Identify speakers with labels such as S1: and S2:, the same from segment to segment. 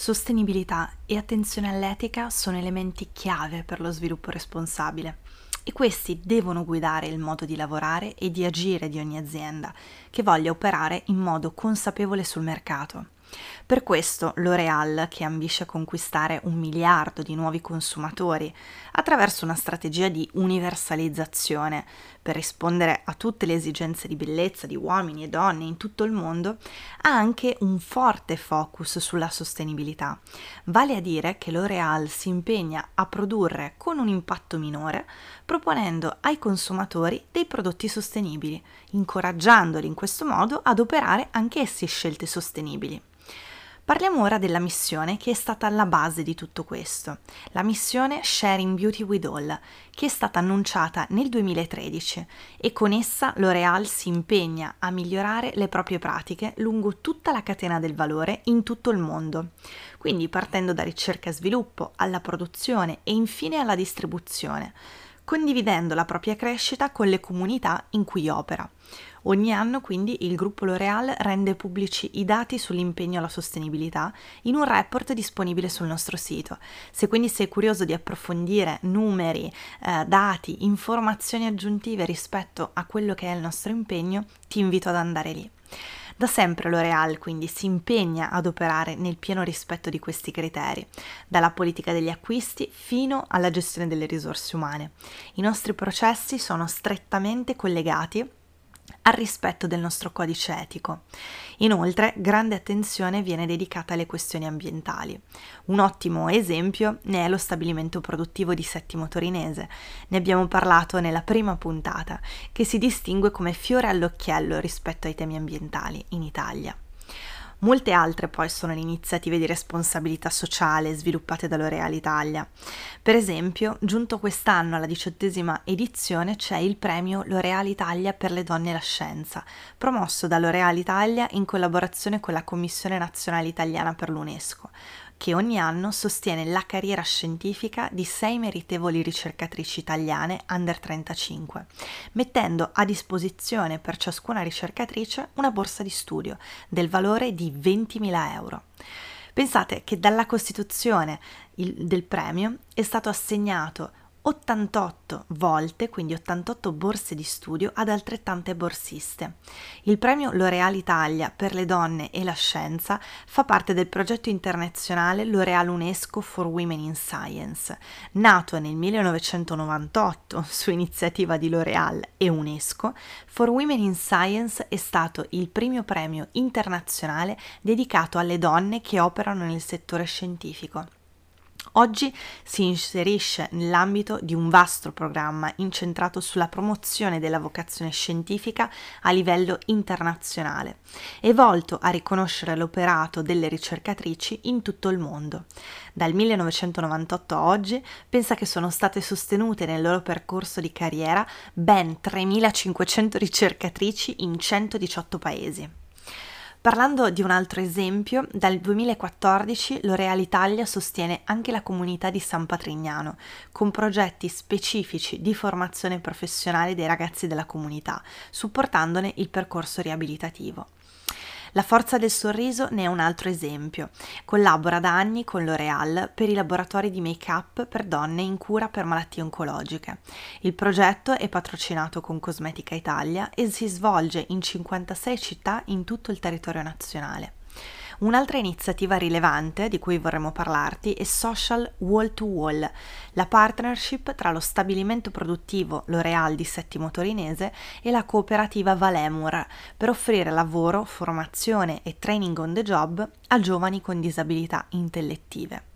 S1: Sostenibilità e attenzione all'etica sono elementi chiave per lo sviluppo responsabile e questi devono guidare il modo di lavorare e di agire di ogni azienda che voglia operare in modo consapevole sul mercato. Per questo L'Oreal, che ambisce a conquistare un miliardo di nuovi consumatori attraverso una strategia di universalizzazione per rispondere a tutte le esigenze di bellezza di uomini e donne in tutto il mondo, ha anche un forte focus sulla sostenibilità. Vale a dire che L'Oreal si impegna a produrre con un impatto minore, proponendo ai consumatori dei prodotti sostenibili, incoraggiandoli in questo modo ad operare anch'essi scelte sostenibili. Parliamo ora della missione che è stata alla base di tutto questo, la missione Sharing Beauty with All, che è stata annunciata nel 2013 e con essa L'Oreal si impegna a migliorare le proprie pratiche lungo tutta la catena del valore in tutto il mondo, quindi partendo da ricerca e sviluppo alla produzione e infine alla distribuzione, condividendo la propria crescita con le comunità in cui opera. Ogni anno quindi il gruppo L'Oreal rende pubblici i dati sull'impegno alla sostenibilità in un report disponibile sul nostro sito. Se quindi sei curioso di approfondire numeri, eh, dati, informazioni aggiuntive rispetto a quello che è il nostro impegno, ti invito ad andare lì. Da sempre L'Oreal quindi si impegna ad operare nel pieno rispetto di questi criteri, dalla politica degli acquisti fino alla gestione delle risorse umane. I nostri processi sono strettamente collegati al rispetto del nostro codice etico. Inoltre, grande attenzione viene dedicata alle questioni ambientali. Un ottimo esempio ne è lo stabilimento produttivo di Settimo Torinese. Ne abbiamo parlato nella prima puntata, che si distingue come fiore all'occhiello rispetto ai temi ambientali in Italia. Molte altre poi sono le iniziative di responsabilità sociale sviluppate da L'Oreal Italia. Per esempio, giunto quest'anno alla diciottesima edizione c'è il premio L'Oreal Italia per le donne e la scienza, promosso da L'Oreal Italia in collaborazione con la Commissione Nazionale Italiana per l'UNESCO che ogni anno sostiene la carriera scientifica di sei meritevoli ricercatrici italiane under 35, mettendo a disposizione per ciascuna ricercatrice una borsa di studio del valore di 20.000 euro. Pensate che dalla costituzione del premio è stato assegnato 88 volte, quindi 88 borse di studio ad altrettante borsiste. Il premio L'Oreal Italia per le donne e la scienza fa parte del progetto internazionale L'Oreal UNESCO for Women in Science, nato nel 1998 su iniziativa di L'Oreal e UNESCO. For Women in Science è stato il primo premio internazionale dedicato alle donne che operano nel settore scientifico. Oggi si inserisce nell'ambito di un vasto programma incentrato sulla promozione della vocazione scientifica a livello internazionale e volto a riconoscere l'operato delle ricercatrici in tutto il mondo. Dal 1998 a oggi pensa che sono state sostenute nel loro percorso di carriera ben 3.500 ricercatrici in 118 paesi. Parlando di un altro esempio, dal 2014 L'Oreal Italia sostiene anche la comunità di San Patrignano, con progetti specifici di formazione professionale dei ragazzi della comunità, supportandone il percorso riabilitativo. La Forza del Sorriso ne è un altro esempio. Collabora da anni con L'Oreal per i laboratori di make-up per donne in cura per malattie oncologiche. Il progetto è patrocinato con Cosmetica Italia e si svolge in 56 città in tutto il territorio nazionale. Un'altra iniziativa rilevante di cui vorremmo parlarti è Social Wall to Wall, la partnership tra lo stabilimento produttivo L'Oreal di Settimo Torinese e la cooperativa Valemur per offrire lavoro, formazione e training on the job a giovani con disabilità intellettive.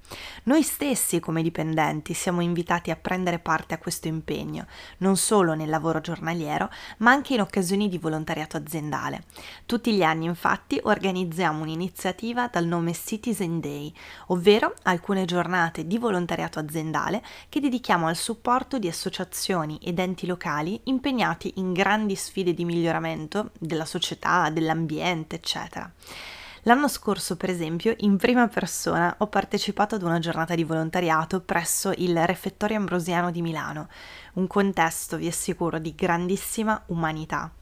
S1: Noi stessi come dipendenti siamo invitati a prendere parte a questo impegno, non solo nel lavoro giornaliero, ma anche in occasioni di volontariato aziendale. Tutti gli anni infatti organizziamo un'iniziativa dal nome Citizen Day, ovvero alcune giornate di volontariato aziendale che dedichiamo al supporto di associazioni ed enti locali impegnati in grandi sfide di miglioramento della società, dell'ambiente, eccetera. L'anno scorso, per esempio, in prima persona ho partecipato ad una giornata di volontariato presso il Refettorio Ambrosiano di Milano, un contesto, vi assicuro, di grandissima umanità,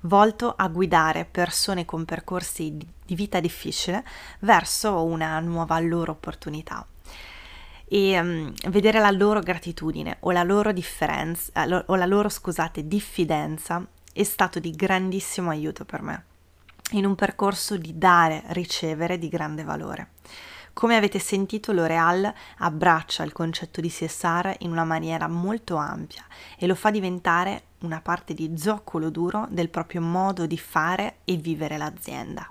S1: volto a guidare persone con percorsi di vita difficile verso una nuova loro opportunità. E um, vedere la loro gratitudine o la loro differenza eh, o la loro scusate diffidenza è stato di grandissimo aiuto per me in un percorso di dare, ricevere di grande valore. Come avete sentito, L'Oreal abbraccia il concetto di CSR in una maniera molto ampia e lo fa diventare una parte di zoccolo duro del proprio modo di fare e vivere l'azienda.